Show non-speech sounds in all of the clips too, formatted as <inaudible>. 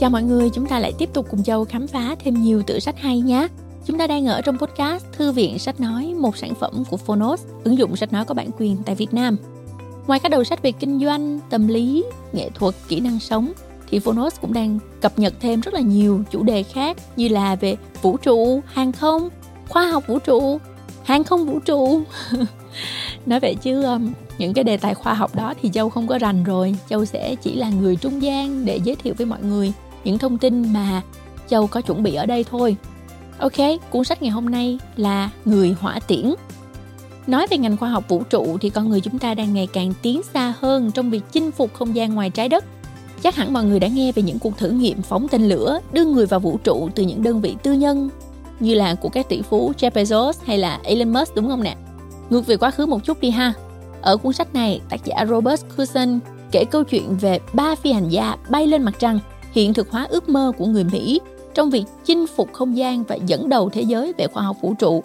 Chào mọi người, chúng ta lại tiếp tục cùng Châu khám phá thêm nhiều tựa sách hay nhé. Chúng ta đang ở trong podcast Thư viện Sách Nói, một sản phẩm của Phonos, ứng dụng sách nói có bản quyền tại Việt Nam. Ngoài các đầu sách về kinh doanh, tâm lý, nghệ thuật, kỹ năng sống, thì Phonos cũng đang cập nhật thêm rất là nhiều chủ đề khác như là về vũ trụ, hàng không, khoa học vũ trụ, hàng không vũ trụ. <laughs> Nói vậy chứ um, những cái đề tài khoa học đó thì Châu không có rành rồi. Châu sẽ chỉ là người trung gian để giới thiệu với mọi người những thông tin mà Châu có chuẩn bị ở đây thôi. Ok, cuốn sách ngày hôm nay là Người hỏa tiễn. Nói về ngành khoa học vũ trụ thì con người chúng ta đang ngày càng tiến xa hơn trong việc chinh phục không gian ngoài trái đất. Chắc hẳn mọi người đã nghe về những cuộc thử nghiệm phóng tên lửa đưa người vào vũ trụ từ những đơn vị tư nhân như là của các tỷ phú Jeff Bezos hay là Elon Musk đúng không nè? Ngược về quá khứ một chút đi ha. Ở cuốn sách này, tác giả Robert Coulson kể câu chuyện về ba phi hành gia bay lên mặt trăng, hiện thực hóa ước mơ của người Mỹ trong việc chinh phục không gian và dẫn đầu thế giới về khoa học vũ trụ.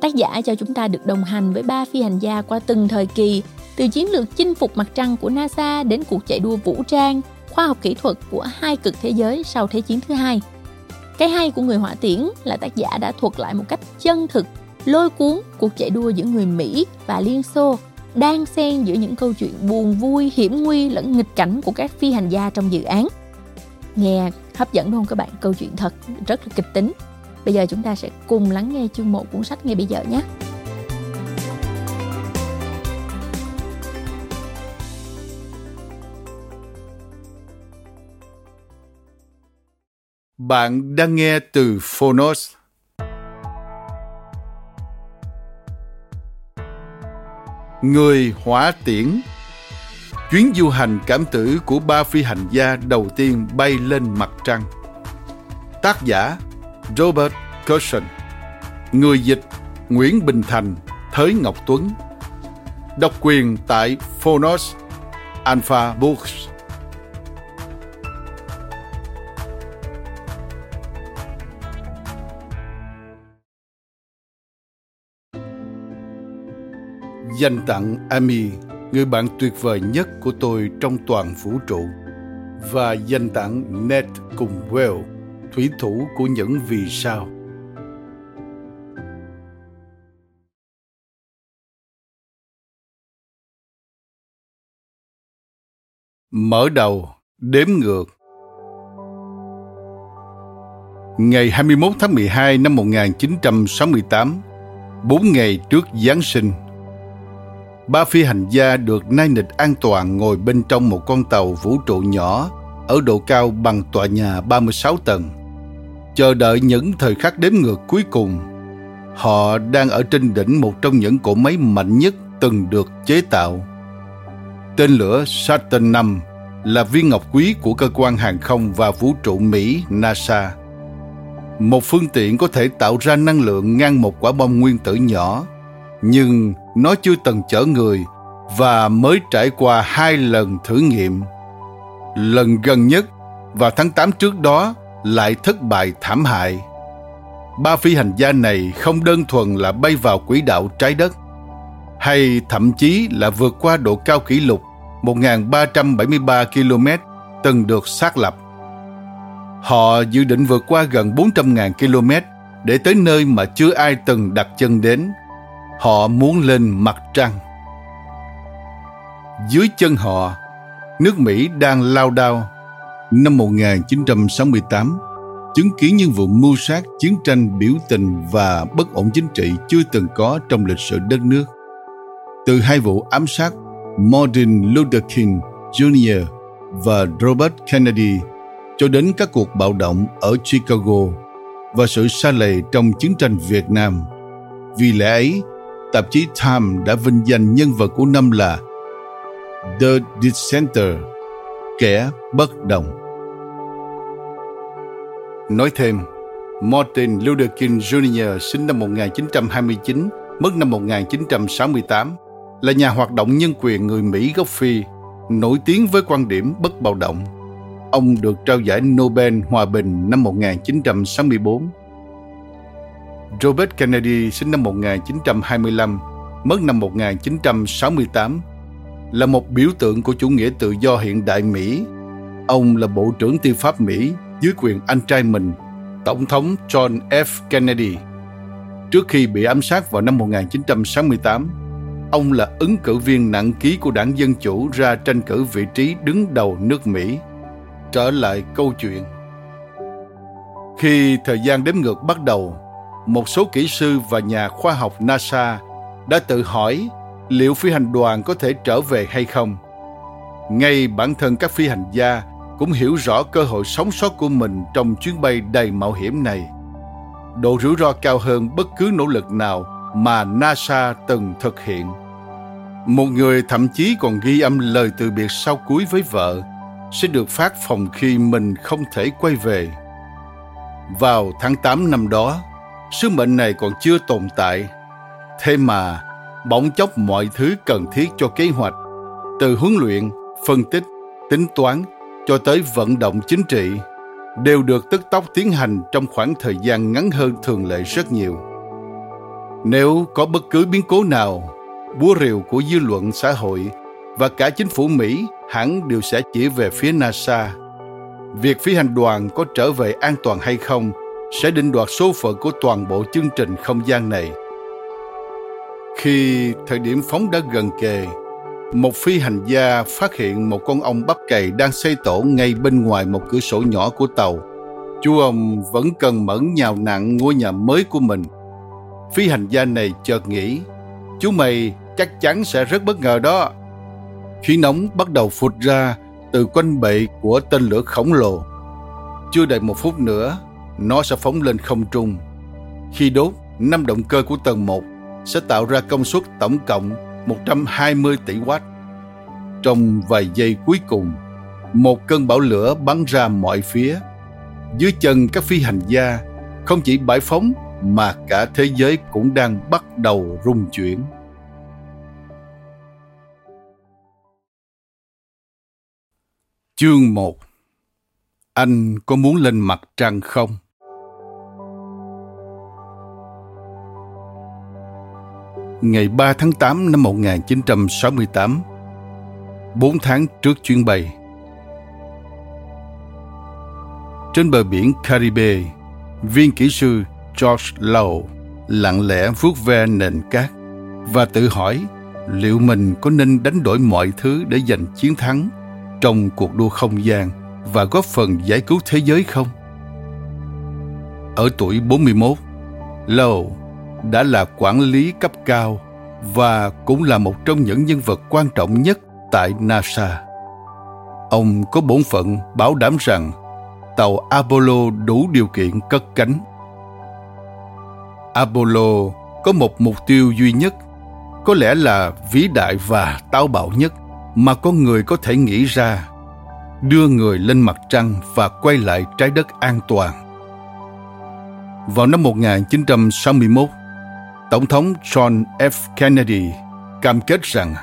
Tác giả cho chúng ta được đồng hành với ba phi hành gia qua từng thời kỳ, từ chiến lược chinh phục mặt trăng của NASA đến cuộc chạy đua vũ trang, khoa học kỹ thuật của hai cực thế giới sau Thế chiến thứ hai. Cái hay của người hỏa tiễn là tác giả đã thuật lại một cách chân thực, lôi cuốn cuộc chạy đua giữa người Mỹ và Liên Xô đang xen giữa những câu chuyện buồn vui, hiểm nguy lẫn nghịch cảnh của các phi hành gia trong dự án. Nghe hấp dẫn đúng không các bạn? Câu chuyện thật rất là kịch tính. Bây giờ chúng ta sẽ cùng lắng nghe chương một cuốn sách ngay bây giờ nhé. Bạn đang nghe từ Phonos. Người hỏa tiễn Chuyến du hành cảm tử của ba phi hành gia đầu tiên bay lên mặt trăng. Tác giả Robert Cushon Người dịch Nguyễn Bình Thành Thới Ngọc Tuấn. Độc quyền tại Phonos Alpha Books. Dành tặng Amy, người bạn tuyệt vời nhất của tôi trong toàn vũ trụ. Và danh tặng Ned cùng Will, thủy thủ của những vì sao. Mở đầu, đếm ngược. Ngày 21 tháng 12 năm 1968, bốn ngày trước Giáng sinh, ba phi hành gia được nai nịch an toàn ngồi bên trong một con tàu vũ trụ nhỏ ở độ cao bằng tòa nhà 36 tầng. Chờ đợi những thời khắc đếm ngược cuối cùng. Họ đang ở trên đỉnh một trong những cỗ máy mạnh nhất từng được chế tạo. Tên lửa Saturn 5 là viên ngọc quý của cơ quan hàng không và vũ trụ Mỹ, NASA. Một phương tiện có thể tạo ra năng lượng ngang một quả bom nguyên tử nhỏ nhưng nó chưa từng chở người và mới trải qua hai lần thử nghiệm. Lần gần nhất vào tháng 8 trước đó lại thất bại thảm hại. Ba phi hành gia này không đơn thuần là bay vào quỹ đạo trái đất, hay thậm chí là vượt qua độ cao kỷ lục 1.373 km từng được xác lập. Họ dự định vượt qua gần 400.000 km để tới nơi mà chưa ai từng đặt chân đến họ muốn lên mặt trăng. Dưới chân họ, nước Mỹ đang lao đao. Năm 1968, chứng kiến những vụ mưu sát, chiến tranh, biểu tình và bất ổn chính trị chưa từng có trong lịch sử đất nước. Từ hai vụ ám sát Martin Luther King Jr. và Robert Kennedy cho đến các cuộc bạo động ở Chicago và sự xa lầy trong chiến tranh Việt Nam. Vì lẽ ấy, tạp chí Time đã vinh danh nhân vật của năm là The Dissenter, kẻ bất đồng. Nói thêm, Martin Luther King Jr. sinh năm 1929, mất năm 1968, là nhà hoạt động nhân quyền người Mỹ gốc Phi, nổi tiếng với quan điểm bất bạo động. Ông được trao giải Nobel Hòa Bình năm 1964 Robert Kennedy sinh năm 1925, mất năm 1968, là một biểu tượng của chủ nghĩa tự do hiện đại Mỹ. Ông là Bộ trưởng Tư pháp Mỹ dưới quyền anh trai mình, Tổng thống John F. Kennedy. Trước khi bị ám sát vào năm 1968, ông là ứng cử viên nặng ký của đảng Dân Chủ ra tranh cử vị trí đứng đầu nước Mỹ. Trở lại câu chuyện. Khi thời gian đếm ngược bắt đầu, một số kỹ sư và nhà khoa học NASA đã tự hỏi liệu phi hành đoàn có thể trở về hay không. Ngay bản thân các phi hành gia cũng hiểu rõ cơ hội sống sót của mình trong chuyến bay đầy mạo hiểm này. Độ rủi ro cao hơn bất cứ nỗ lực nào mà NASA từng thực hiện. Một người thậm chí còn ghi âm lời từ biệt sau cuối với vợ sẽ được phát phòng khi mình không thể quay về. Vào tháng 8 năm đó, sứ mệnh này còn chưa tồn tại. Thế mà, bỗng chốc mọi thứ cần thiết cho kế hoạch, từ huấn luyện, phân tích, tính toán cho tới vận động chính trị, đều được tức tốc tiến hành trong khoảng thời gian ngắn hơn thường lệ rất nhiều. Nếu có bất cứ biến cố nào, búa rìu của dư luận xã hội và cả chính phủ Mỹ hẳn đều sẽ chỉ về phía NASA. Việc phi hành đoàn có trở về an toàn hay không sẽ định đoạt số phận của toàn bộ chương trình không gian này. Khi thời điểm phóng đã gần kề, một phi hành gia phát hiện một con ong bắp cày đang xây tổ ngay bên ngoài một cửa sổ nhỏ của tàu. Chú ông vẫn cần mẫn nhào nặng ngôi nhà mới của mình. Phi hành gia này chợt nghĩ, chú mày chắc chắn sẽ rất bất ngờ đó. Khí nóng bắt đầu phụt ra từ quanh bệ của tên lửa khổng lồ. Chưa đầy một phút nữa, nó sẽ phóng lên không trung. Khi đốt, năm động cơ của tầng 1 sẽ tạo ra công suất tổng cộng 120 tỷ watt. Trong vài giây cuối cùng, một cơn bão lửa bắn ra mọi phía. Dưới chân các phi hành gia, không chỉ bãi phóng mà cả thế giới cũng đang bắt đầu rung chuyển. Chương 1 Anh có muốn lên mặt trăng không? Ngày 3 tháng 8 năm 1968 4 tháng trước chuyến bay Trên bờ biển Caribe Viên kỹ sư George Lowe lặng lẽ vuốt ve nền cát và tự hỏi liệu mình có nên đánh đổi mọi thứ để giành chiến thắng trong cuộc đua không gian và góp phần giải cứu thế giới không? Ở tuổi 41, Lowe đã là quản lý cấp cao và cũng là một trong những nhân vật quan trọng nhất tại NASA. Ông có bổn phận bảo đảm rằng tàu Apollo đủ điều kiện cất cánh. Apollo có một mục tiêu duy nhất, có lẽ là vĩ đại và táo bạo nhất mà con người có thể nghĩ ra, đưa người lên mặt trăng và quay lại trái đất an toàn. Vào năm 1961, Tổng thống John F. Kennedy cam kết rằng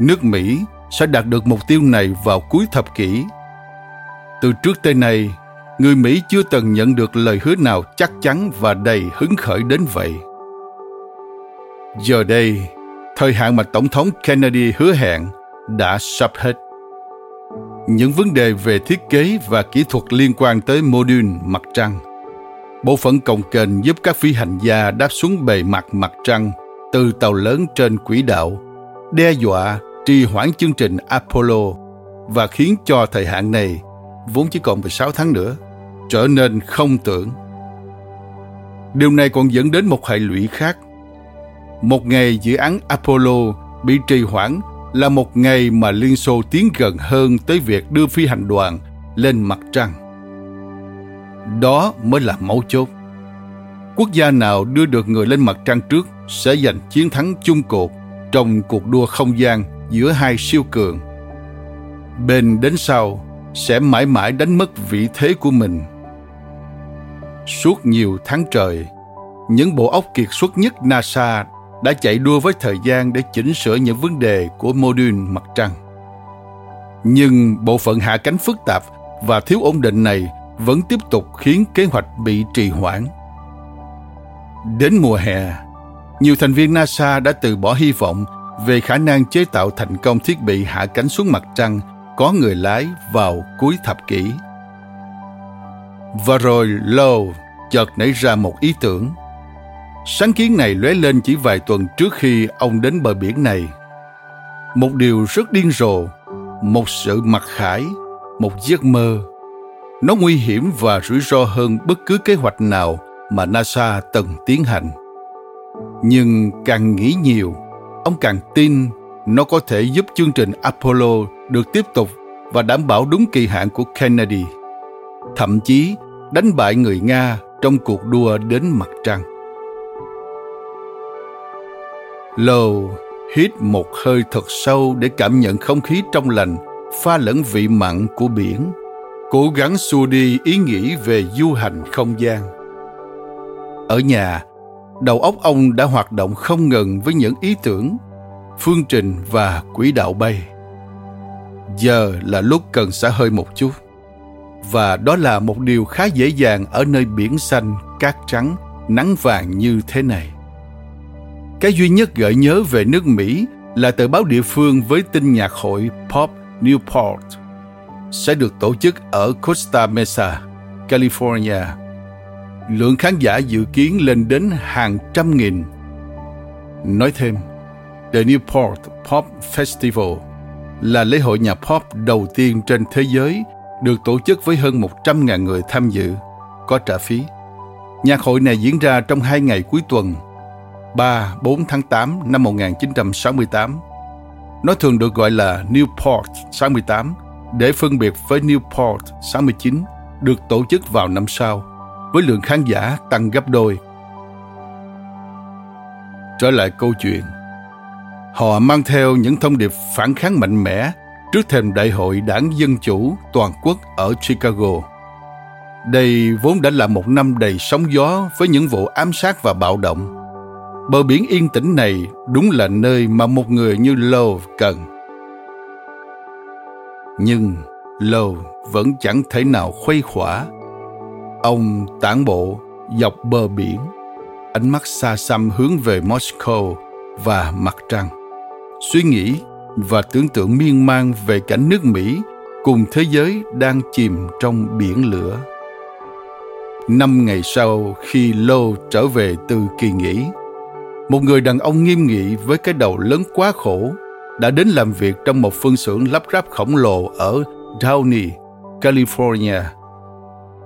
nước Mỹ sẽ đạt được mục tiêu này vào cuối thập kỷ. Từ trước tới nay, người Mỹ chưa từng nhận được lời hứa nào chắc chắn và đầy hứng khởi đến vậy. Giờ đây, thời hạn mà Tổng thống Kennedy hứa hẹn đã sắp hết. Những vấn đề về thiết kế và kỹ thuật liên quan tới mô đun mặt trăng – Bộ phận cồng kềnh giúp các phi hành gia đáp xuống bề mặt mặt trăng từ tàu lớn trên quỹ đạo, đe dọa trì hoãn chương trình Apollo và khiến cho thời hạn này, vốn chỉ còn 16 tháng nữa, trở nên không tưởng. Điều này còn dẫn đến một hệ lụy khác. Một ngày dự án Apollo bị trì hoãn là một ngày mà Liên Xô tiến gần hơn tới việc đưa phi hành đoàn lên mặt trăng. Đó mới là mấu chốt. Quốc gia nào đưa được người lên mặt trăng trước sẽ giành chiến thắng chung cuộc trong cuộc đua không gian giữa hai siêu cường. Bên đến sau sẽ mãi mãi đánh mất vị thế của mình. Suốt nhiều tháng trời, những bộ óc kiệt xuất nhất NASA đã chạy đua với thời gian để chỉnh sửa những vấn đề của mô đun mặt trăng. Nhưng bộ phận hạ cánh phức tạp và thiếu ổn định này vẫn tiếp tục khiến kế hoạch bị trì hoãn. Đến mùa hè, nhiều thành viên NASA đã từ bỏ hy vọng về khả năng chế tạo thành công thiết bị hạ cánh xuống mặt trăng có người lái vào cuối thập kỷ. Và rồi Lowe chợt nảy ra một ý tưởng. Sáng kiến này lóe lên chỉ vài tuần trước khi ông đến bờ biển này. Một điều rất điên rồ, một sự mặc khải, một giấc mơ. Nó nguy hiểm và rủi ro hơn bất cứ kế hoạch nào mà NASA từng tiến hành. Nhưng càng nghĩ nhiều, ông càng tin nó có thể giúp chương trình Apollo được tiếp tục và đảm bảo đúng kỳ hạn của Kennedy. Thậm chí đánh bại người Nga trong cuộc đua đến mặt trăng. Low hít một hơi thật sâu để cảm nhận không khí trong lành, pha lẫn vị mặn của biển, cố gắng xua đi ý nghĩ về du hành không gian. Ở nhà, đầu óc ông đã hoạt động không ngừng với những ý tưởng, phương trình và quỹ đạo bay. Giờ là lúc cần xả hơi một chút. Và đó là một điều khá dễ dàng ở nơi biển xanh, cát trắng, nắng vàng như thế này. Cái duy nhất gợi nhớ về nước Mỹ là tờ báo địa phương với tin nhạc hội Pop Newport sẽ được tổ chức ở Costa Mesa, California. Lượng khán giả dự kiến lên đến hàng trăm nghìn. Nói thêm, The Newport Pop Festival là lễ hội nhạc pop đầu tiên trên thế giới được tổ chức với hơn 100.000 người tham dự, có trả phí. Nhạc hội này diễn ra trong hai ngày cuối tuần 3-4 tháng 8 năm 1968. Nó thường được gọi là Newport 68 để phân biệt với Newport 69 được tổ chức vào năm sau, với lượng khán giả tăng gấp đôi. Trở lại câu chuyện. Họ mang theo những thông điệp phản kháng mạnh mẽ trước thềm đại hội đảng Dân Chủ toàn quốc ở Chicago. Đây vốn đã là một năm đầy sóng gió với những vụ ám sát và bạo động Bờ biển yên tĩnh này đúng là nơi mà một người như Love cần. Nhưng Love vẫn chẳng thể nào khuây khỏa. Ông tản bộ dọc bờ biển, ánh mắt xa xăm hướng về Moscow và mặt trăng. Suy nghĩ và tưởng tượng miên man về cảnh nước Mỹ cùng thế giới đang chìm trong biển lửa. Năm ngày sau khi Lô trở về từ kỳ nghỉ, một người đàn ông nghiêm nghị với cái đầu lớn quá khổ đã đến làm việc trong một phân xưởng lắp ráp khổng lồ ở Downey, California.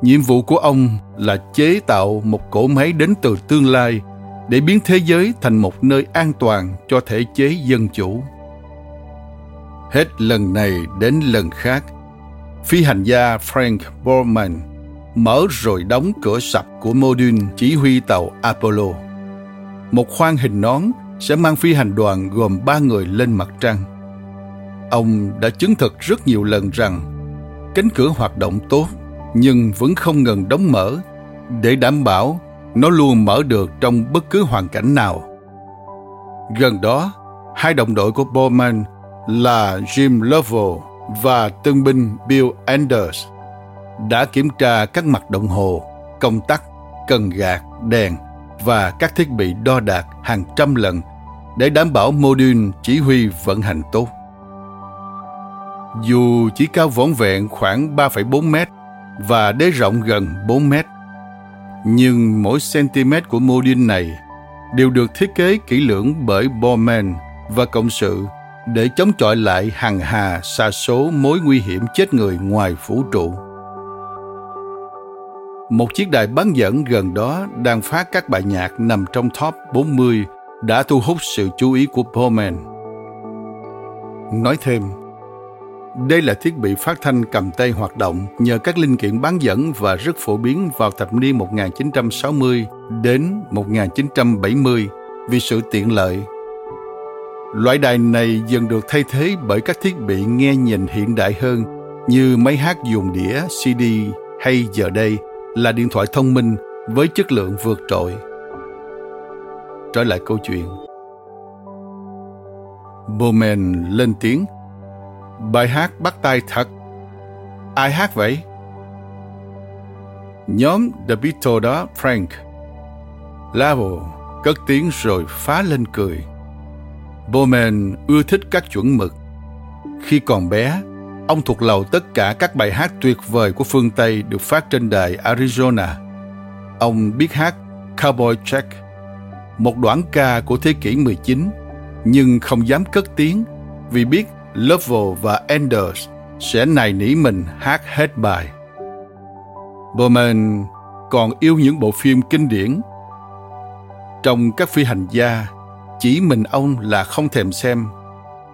Nhiệm vụ của ông là chế tạo một cỗ máy đến từ tương lai để biến thế giới thành một nơi an toàn cho thể chế dân chủ. Hết lần này đến lần khác, phi hành gia Frank Borman mở rồi đóng cửa sập của mô đun chỉ huy tàu Apollo một khoang hình nón sẽ mang phi hành đoàn gồm ba người lên mặt trăng. Ông đã chứng thực rất nhiều lần rằng cánh cửa hoạt động tốt nhưng vẫn không ngừng đóng mở để đảm bảo nó luôn mở được trong bất cứ hoàn cảnh nào. Gần đó, hai đồng đội của Bowman là Jim Lovell và tân binh Bill Anders đã kiểm tra các mặt đồng hồ, công tắc, cần gạt, đèn và các thiết bị đo đạc hàng trăm lần để đảm bảo mô đun chỉ huy vận hành tốt. Dù chỉ cao vỏn vẹn khoảng 3,4 mét và đế rộng gần 4 mét, nhưng mỗi cm của mô đun này đều được thiết kế kỹ lưỡng bởi Borman và cộng sự để chống chọi lại hàng hà xa số mối nguy hiểm chết người ngoài vũ trụ. Một chiếc đài bán dẫn gần đó đang phát các bài nhạc nằm trong top 40 đã thu hút sự chú ý của Bowman. Nói thêm, đây là thiết bị phát thanh cầm tay hoạt động nhờ các linh kiện bán dẫn và rất phổ biến vào thập niên 1960 đến 1970 vì sự tiện lợi. Loại đài này dần được thay thế bởi các thiết bị nghe nhìn hiện đại hơn như máy hát dùng đĩa, CD hay giờ đây là điện thoại thông minh với chất lượng vượt trội. Trở lại câu chuyện. Bowman lên tiếng. Bài hát bắt tay thật. Ai hát vậy? Nhóm The Beatles đó, Frank. Lavo cất tiếng rồi phá lên cười. Bowman ưa thích các chuẩn mực. Khi còn bé, ông thuộc lầu tất cả các bài hát tuyệt vời của phương Tây được phát trên đài Arizona. Ông biết hát Cowboy Jack, một đoạn ca của thế kỷ 19, nhưng không dám cất tiếng vì biết Lovell và Enders sẽ nài nỉ mình hát hết bài. Bowman còn yêu những bộ phim kinh điển. Trong các phi hành gia, chỉ mình ông là không thèm xem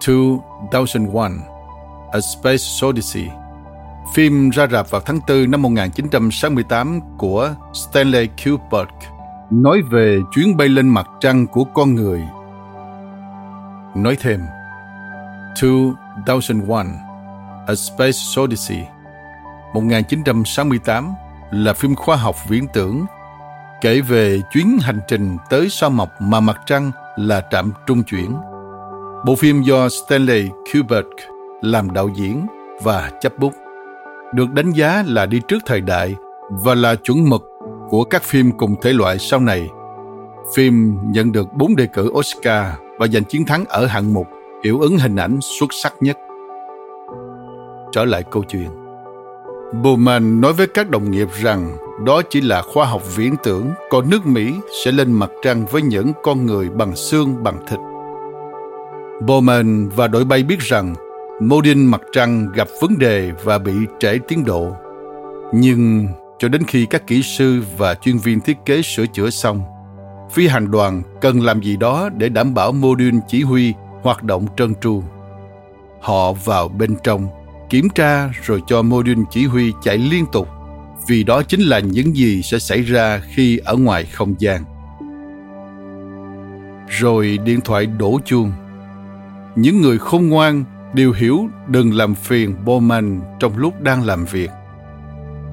2001 A Space Odyssey Phim ra rạp vào tháng 4 năm 1968 của Stanley Kubrick nói về chuyến bay lên mặt trăng của con người. Nói thêm, 2001 A Space Odyssey 1968 là phim khoa học viễn tưởng kể về chuyến hành trình tới sao mộc mà mặt trăng là trạm trung chuyển. Bộ phim do Stanley Kubrick làm đạo diễn và chấp bút, được đánh giá là đi trước thời đại và là chuẩn mực của các phim cùng thể loại sau này. Phim nhận được 4 đề cử Oscar và giành chiến thắng ở hạng mục hiệu ứng hình ảnh xuất sắc nhất. Trở lại câu chuyện. Bowman nói với các đồng nghiệp rằng đó chỉ là khoa học viễn tưởng, còn nước Mỹ sẽ lên mặt trăng với những con người bằng xương bằng thịt. Bowman và đội bay biết rằng mô đin mặt trăng gặp vấn đề và bị trễ tiến độ. Nhưng cho đến khi các kỹ sư và chuyên viên thiết kế sửa chữa xong, phi hành đoàn cần làm gì đó để đảm bảo mô đun chỉ huy hoạt động trơn tru. Họ vào bên trong, kiểm tra rồi cho mô đun chỉ huy chạy liên tục vì đó chính là những gì sẽ xảy ra khi ở ngoài không gian. Rồi điện thoại đổ chuông. Những người khôn ngoan điều hiểu đừng làm phiền Bowman trong lúc đang làm việc.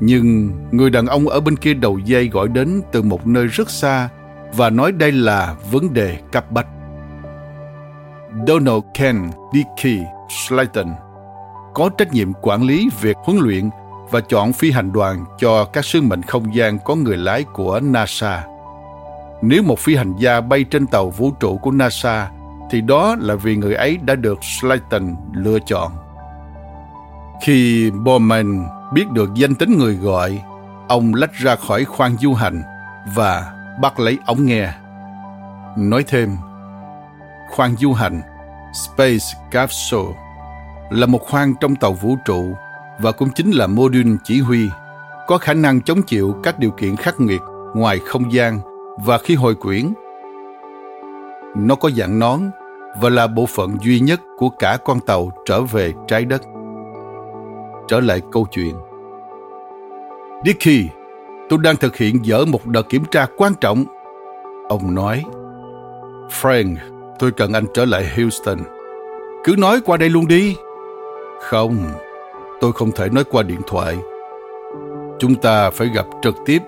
Nhưng người đàn ông ở bên kia đầu dây gọi đến từ một nơi rất xa và nói đây là vấn đề cấp bách. Donald Ken Dickey Slayton có trách nhiệm quản lý việc huấn luyện và chọn phi hành đoàn cho các sứ mệnh không gian có người lái của NASA. Nếu một phi hành gia bay trên tàu vũ trụ của NASA thì đó là vì người ấy đã được Slayton lựa chọn. Khi Bowman biết được danh tính người gọi, ông lách ra khỏi khoang du hành và bắt lấy ống nghe. Nói thêm, khoang du hành Space Capsule là một khoang trong tàu vũ trụ và cũng chính là mô đun chỉ huy có khả năng chống chịu các điều kiện khắc nghiệt ngoài không gian và khi hồi quyển. Nó có dạng nón và là bộ phận duy nhất của cả con tàu trở về trái đất. Trở lại câu chuyện. Dicky, tôi đang thực hiện dở một đợt kiểm tra quan trọng. Ông nói, Frank, tôi cần anh trở lại Houston. Cứ nói qua đây luôn đi. Không, tôi không thể nói qua điện thoại. Chúng ta phải gặp trực tiếp.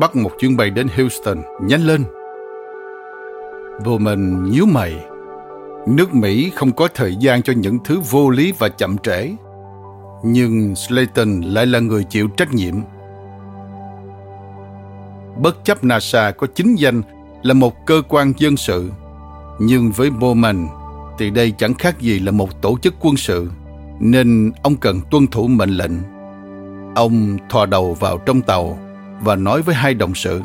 Bắt một chuyến bay đến Houston, nhanh lên. Vô mình nhíu mày. Nước Mỹ không có thời gian cho những thứ vô lý và chậm trễ. Nhưng Slayton lại là người chịu trách nhiệm. Bất chấp NASA có chính danh là một cơ quan dân sự, nhưng với Bowman thì đây chẳng khác gì là một tổ chức quân sự nên ông cần tuân thủ mệnh lệnh. Ông thò đầu vào trong tàu và nói với hai đồng sự.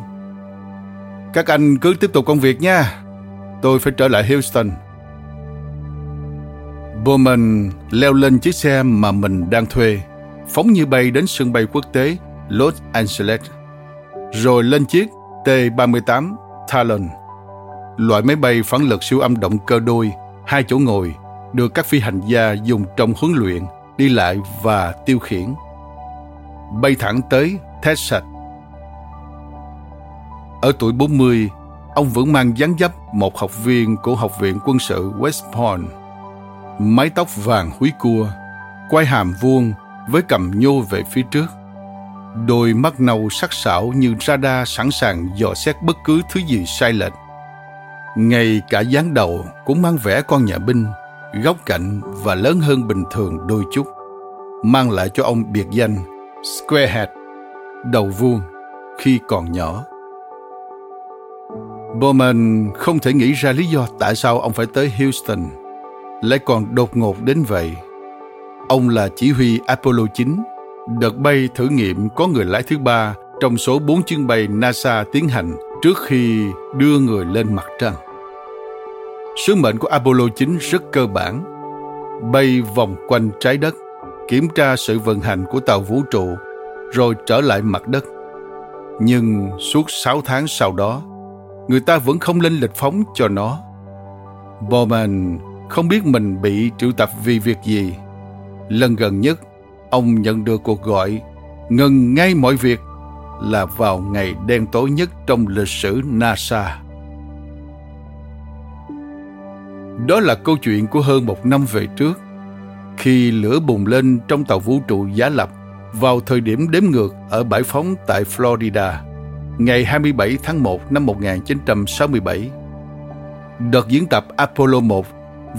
Các anh cứ tiếp tục công việc nha. Tôi phải trở lại Houston. Bowman leo lên chiếc xe mà mình đang thuê, phóng như bay đến sân bay quốc tế Los Angeles, rồi lên chiếc T-38 Talon, loại máy bay phản lực siêu âm động cơ đôi, hai chỗ ngồi được các phi hành gia dùng trong huấn luyện, đi lại và tiêu khiển. Bay thẳng tới Texas. Ở tuổi 40, ông vẫn mang dáng dấp một học viên của Học viện Quân sự West Point. Mái tóc vàng húi cua, quai hàm vuông với cầm nhô về phía trước. Đôi mắt nâu sắc sảo như radar sẵn sàng dò xét bất cứ thứ gì sai lệch. Ngay cả dáng đầu cũng mang vẻ con nhà binh góc cạnh và lớn hơn bình thường đôi chút, mang lại cho ông biệt danh Squarehead, đầu vuông, khi còn nhỏ. Bowman không thể nghĩ ra lý do tại sao ông phải tới Houston, lại còn đột ngột đến vậy. Ông là chỉ huy Apollo 9, đợt bay thử nghiệm có người lái thứ ba trong số 4 chuyến bay NASA tiến hành trước khi đưa người lên mặt trăng. Sứ mệnh của Apollo 9 rất cơ bản, bay vòng quanh trái đất, kiểm tra sự vận hành của tàu vũ trụ, rồi trở lại mặt đất. Nhưng suốt 6 tháng sau đó, người ta vẫn không lên lịch phóng cho nó. Bowman không biết mình bị triệu tập vì việc gì. Lần gần nhất, ông nhận được cuộc gọi ngừng ngay mọi việc là vào ngày đen tối nhất trong lịch sử NASA. Đó là câu chuyện của hơn một năm về trước, khi lửa bùng lên trong tàu vũ trụ giá lập vào thời điểm đếm ngược ở bãi phóng tại Florida, ngày 27 tháng 1 năm 1967. Đợt diễn tập Apollo 1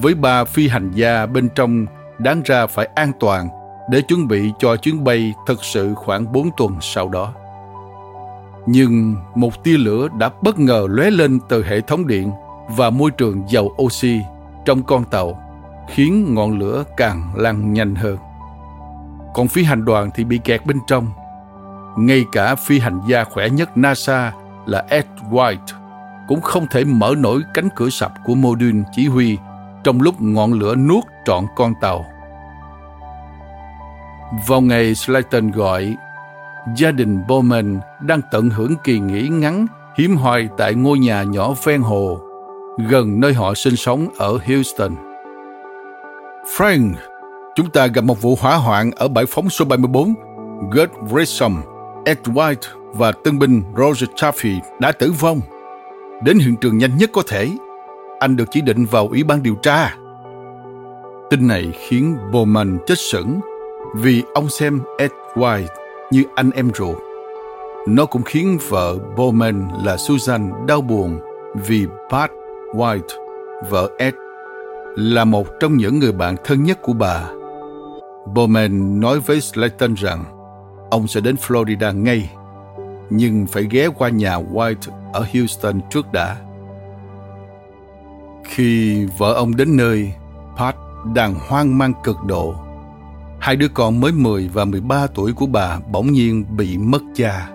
với ba phi hành gia bên trong đáng ra phải an toàn để chuẩn bị cho chuyến bay thực sự khoảng 4 tuần sau đó. Nhưng một tia lửa đã bất ngờ lóe lên từ hệ thống điện và môi trường giàu oxy trong con tàu, khiến ngọn lửa càng lan nhanh hơn. Còn phi hành đoàn thì bị kẹt bên trong. Ngay cả phi hành gia khỏe nhất NASA là Ed White cũng không thể mở nổi cánh cửa sập của mô đun chỉ huy trong lúc ngọn lửa nuốt trọn con tàu. Vào ngày Slayton gọi, gia đình Bowman đang tận hưởng kỳ nghỉ ngắn hiếm hoi tại ngôi nhà nhỏ ven hồ, gần nơi họ sinh sống ở Houston. Frank, chúng ta gặp một vụ hỏa hoạn ở bãi phóng số 34. Gert Grissom, Ed White và tân binh Roger Chaffee đã tử vong. Đến hiện trường nhanh nhất có thể, anh được chỉ định vào ủy ban điều tra. Tin này khiến Bowman chết sững vì ông xem Ed White như anh em ruột. Nó cũng khiến vợ Bowman là Susan đau buồn vì Pat White, vợ Ed, là một trong những người bạn thân nhất của bà. Bowman nói với Slayton rằng ông sẽ đến Florida ngay, nhưng phải ghé qua nhà White ở Houston trước đã. Khi vợ ông đến nơi, Pat đang hoang mang cực độ Hai đứa con mới 10 và 13 tuổi của bà bỗng nhiên bị mất cha.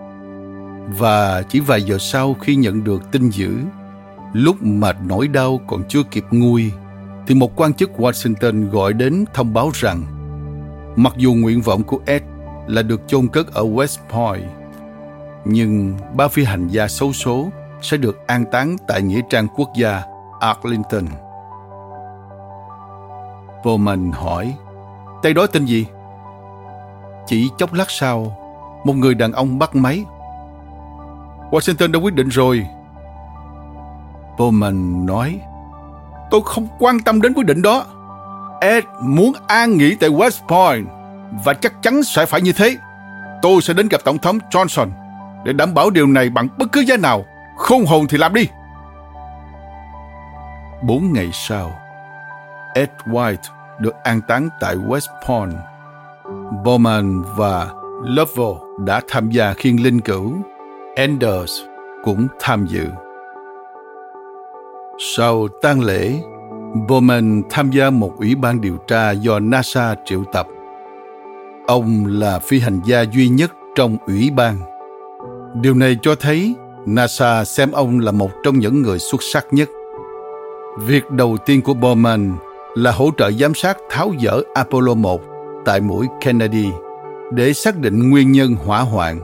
Và chỉ vài giờ sau khi nhận được tin dữ, lúc mà nỗi đau còn chưa kịp nguôi, thì một quan chức Washington gọi đến thông báo rằng mặc dù nguyện vọng của Ed là được chôn cất ở West Point, nhưng ba phi hành gia xấu số sẽ được an táng tại Nghĩa trang quốc gia Arlington. Bowman hỏi, Tay đó tên gì? Chỉ chốc lát sau, một người đàn ông bắt máy. Washington đã quyết định rồi. Bowman nói, tôi không quan tâm đến quyết định đó. Ed muốn an nghỉ tại West Point và chắc chắn sẽ phải như thế. Tôi sẽ đến gặp Tổng thống Johnson để đảm bảo điều này bằng bất cứ giá nào. Không hồn thì làm đi. Bốn ngày sau, Ed White được an táng tại West Point. Bowman và Lovell đã tham gia khiên linh cữu. Anders cũng tham dự. Sau tang lễ, Bowman tham gia một ủy ban điều tra do NASA triệu tập. Ông là phi hành gia duy nhất trong ủy ban. Điều này cho thấy NASA xem ông là một trong những người xuất sắc nhất. Việc đầu tiên của Bowman là hỗ trợ giám sát tháo dỡ Apollo 1 tại mũi Kennedy để xác định nguyên nhân hỏa hoạn.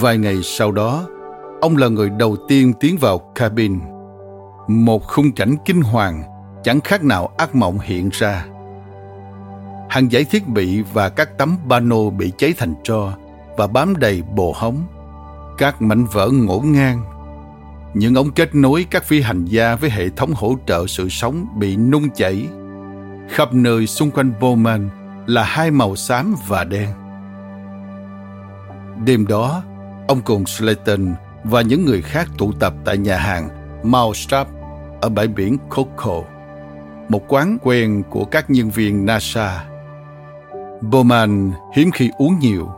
Vài ngày sau đó, ông là người đầu tiên tiến vào cabin. Một khung cảnh kinh hoàng chẳng khác nào ác mộng hiện ra. Hàng dãy thiết bị và các tấm pano bị cháy thành tro và bám đầy bồ hóng. Các mảnh vỡ ngổn ngang những ống kết nối các phi hành gia với hệ thống hỗ trợ sự sống bị nung chảy. Khắp nơi xung quanh Bowman là hai màu xám và đen. Đêm đó, ông cùng Slayton và những người khác tụ tập tại nhà hàng Mousetrap ở bãi biển Coco, một quán quen của các nhân viên NASA. Bowman hiếm khi uống nhiều,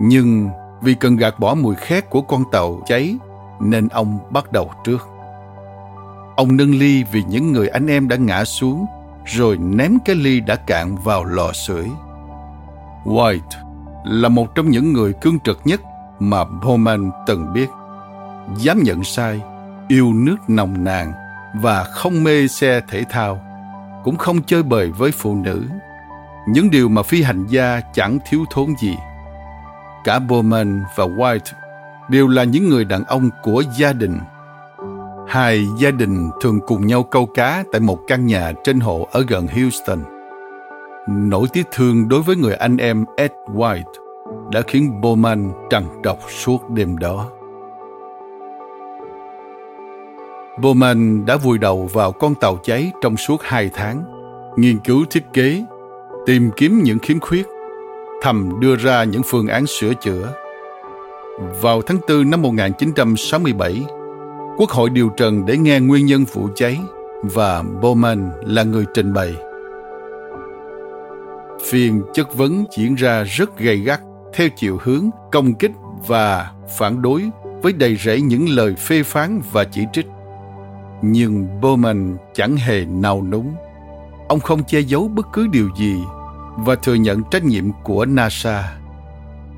nhưng vì cần gạt bỏ mùi khét của con tàu cháy nên ông bắt đầu trước. Ông nâng ly vì những người anh em đã ngã xuống, rồi ném cái ly đã cạn vào lò sưởi. White là một trong những người cương trực nhất mà Bowman từng biết. Dám nhận sai, yêu nước nồng nàn và không mê xe thể thao, cũng không chơi bời với phụ nữ. Những điều mà phi hành gia chẳng thiếu thốn gì. Cả Bowman và White đều là những người đàn ông của gia đình. Hai gia đình thường cùng nhau câu cá tại một căn nhà trên hộ ở gần Houston. Nỗi tiếc thương đối với người anh em Ed White đã khiến Bowman trằn trọc suốt đêm đó. Bowman đã vùi đầu vào con tàu cháy trong suốt hai tháng, nghiên cứu thiết kế, tìm kiếm những khiếm khuyết, thầm đưa ra những phương án sửa chữa. Vào tháng 4 năm 1967, Quốc hội điều trần để nghe nguyên nhân vụ cháy và Bowman là người trình bày. Phiên chất vấn diễn ra rất gay gắt theo chiều hướng công kích và phản đối với đầy rẫy những lời phê phán và chỉ trích. Nhưng Bowman chẳng hề nào núng. Ông không che giấu bất cứ điều gì và thừa nhận trách nhiệm của NASA.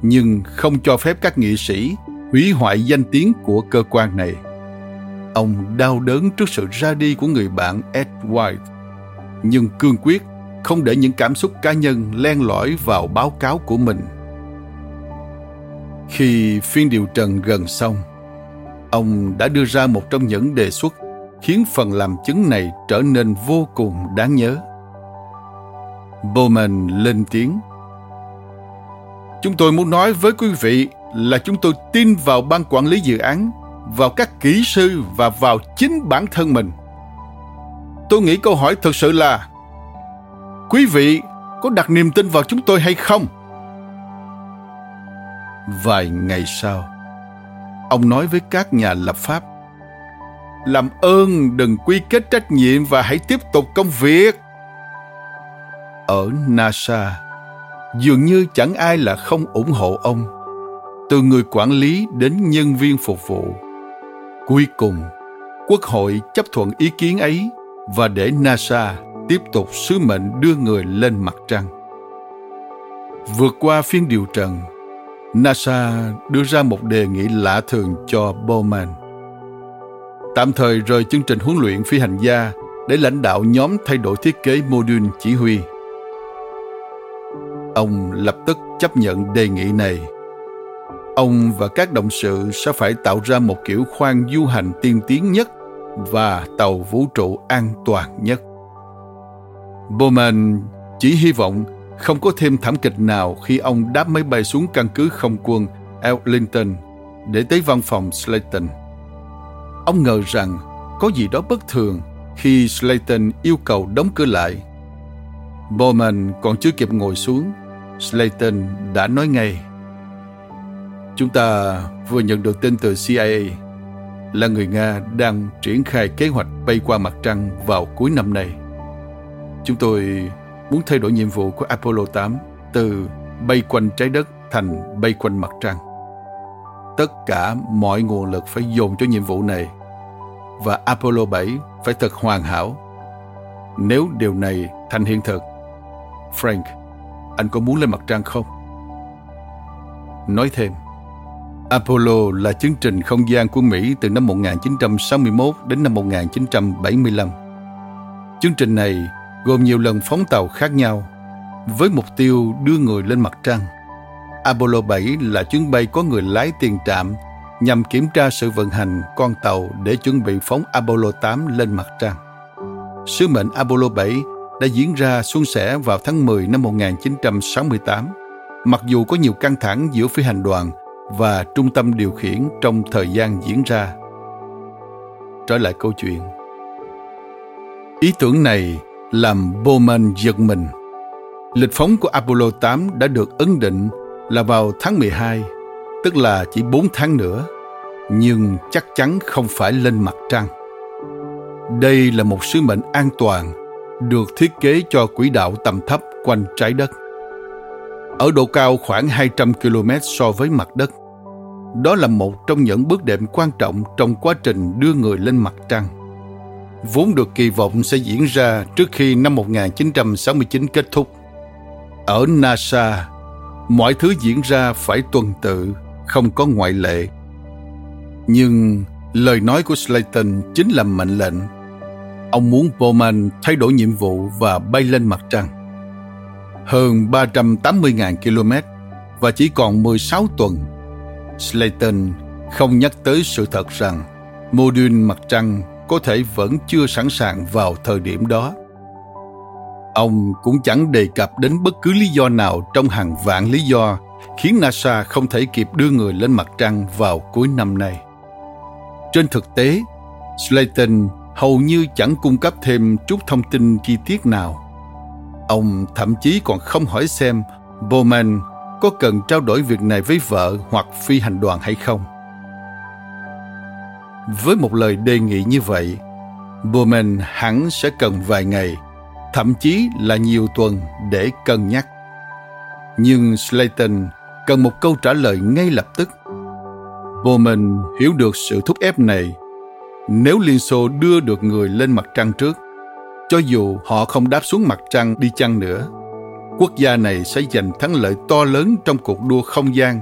Nhưng không cho phép các nghị sĩ hủy hoại danh tiếng của cơ quan này. Ông đau đớn trước sự ra đi của người bạn Ed White, nhưng cương quyết không để những cảm xúc cá nhân len lỏi vào báo cáo của mình. Khi phiên điều trần gần xong, ông đã đưa ra một trong những đề xuất khiến phần làm chứng này trở nên vô cùng đáng nhớ. Bowman lên tiếng. Chúng tôi muốn nói với quý vị là chúng tôi tin vào ban quản lý dự án, vào các kỹ sư và vào chính bản thân mình. Tôi nghĩ câu hỏi thực sự là quý vị có đặt niềm tin vào chúng tôi hay không? Vài ngày sau, ông nói với các nhà lập pháp làm ơn đừng quy kết trách nhiệm và hãy tiếp tục công việc ở nasa dường như chẳng ai là không ủng hộ ông. Từ người quản lý đến nhân viên phục vụ. Cuối cùng, quốc hội chấp thuận ý kiến ấy và để nasa tiếp tục sứ mệnh đưa người lên mặt trăng. Vượt qua phiên điều trần, nasa đưa ra một đề nghị lạ thường cho bowman. Tạm thời rời chương trình huấn luyện phi hành gia để lãnh đạo nhóm thay đổi thiết kế mô đun chỉ huy. Ông lập tức chấp nhận đề nghị này. Ông và các đồng sự sẽ phải tạo ra một kiểu khoang du hành tiên tiến nhất và tàu vũ trụ an toàn nhất. Bowman chỉ hy vọng không có thêm thảm kịch nào khi ông đáp máy bay xuống căn cứ không quân Arlington để tới văn phòng Slayton. Ông ngờ rằng có gì đó bất thường khi Slayton yêu cầu đóng cửa lại. Bowman còn chưa kịp ngồi xuống, Slayton đã nói ngay. Chúng ta vừa nhận được tin từ CIA là người Nga đang triển khai kế hoạch bay qua mặt trăng vào cuối năm nay. Chúng tôi muốn thay đổi nhiệm vụ của Apollo 8 từ bay quanh trái đất thành bay quanh mặt trăng. Tất cả mọi nguồn lực phải dồn cho nhiệm vụ này và Apollo 7 phải thật hoàn hảo. Nếu điều này thành hiện thực, Frank, anh có muốn lên mặt trăng không? Nói thêm, Apollo là chương trình không gian của Mỹ từ năm 1961 đến năm 1975. Chương trình này gồm nhiều lần phóng tàu khác nhau với mục tiêu đưa người lên mặt trăng. Apollo 7 là chuyến bay có người lái tiền trạm nhằm kiểm tra sự vận hành con tàu để chuẩn bị phóng Apollo 8 lên mặt trăng. Sứ mệnh Apollo 7 đã diễn ra suôn sẻ vào tháng 10 năm 1968, mặc dù có nhiều căng thẳng giữa phi hành đoàn và trung tâm điều khiển trong thời gian diễn ra. Trở lại câu chuyện. Ý tưởng này làm Bowman giật mình. Lịch phóng của Apollo 8 đã được ấn định là vào tháng 12 tức là chỉ 4 tháng nữa, nhưng chắc chắn không phải lên mặt trăng. Đây là một sứ mệnh an toàn được thiết kế cho quỹ đạo tầm thấp quanh trái đất. Ở độ cao khoảng 200 km so với mặt đất. Đó là một trong những bước đệm quan trọng trong quá trình đưa người lên mặt trăng. vốn được kỳ vọng sẽ diễn ra trước khi năm 1969 kết thúc. Ở NASA, mọi thứ diễn ra phải tuần tự, không có ngoại lệ. Nhưng lời nói của Slayton chính là mệnh lệnh. Ông muốn Bowman thay đổi nhiệm vụ và bay lên mặt trăng. Hơn 380.000 km và chỉ còn 16 tuần, Slayton không nhắc tới sự thật rằng mô đun mặt trăng có thể vẫn chưa sẵn sàng vào thời điểm đó. Ông cũng chẳng đề cập đến bất cứ lý do nào trong hàng vạn lý do khiến NASA không thể kịp đưa người lên mặt trăng vào cuối năm nay. Trên thực tế, Slayton hầu như chẳng cung cấp thêm chút thông tin chi tiết nào. Ông thậm chí còn không hỏi xem Bowman có cần trao đổi việc này với vợ hoặc phi hành đoàn hay không. Với một lời đề nghị như vậy, Bowman hẳn sẽ cần vài ngày, thậm chí là nhiều tuần để cân nhắc. Nhưng Slayton cần một câu trả lời ngay lập tức. Bowman hiểu được sự thúc ép này. Nếu Liên Xô đưa được người lên mặt trăng trước, cho dù họ không đáp xuống mặt trăng đi chăng nữa, quốc gia này sẽ giành thắng lợi to lớn trong cuộc đua không gian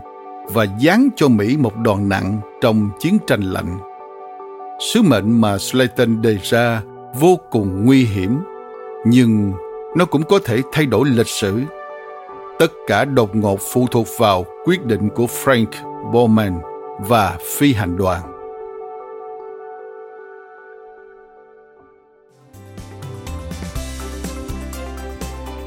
và dán cho Mỹ một đòn nặng trong chiến tranh lạnh. Sứ mệnh mà Slayton đề ra vô cùng nguy hiểm, nhưng nó cũng có thể thay đổi lịch sử. Tất cả đột ngột phụ thuộc vào quyết định của Frank Bowman và phi hành đoàn.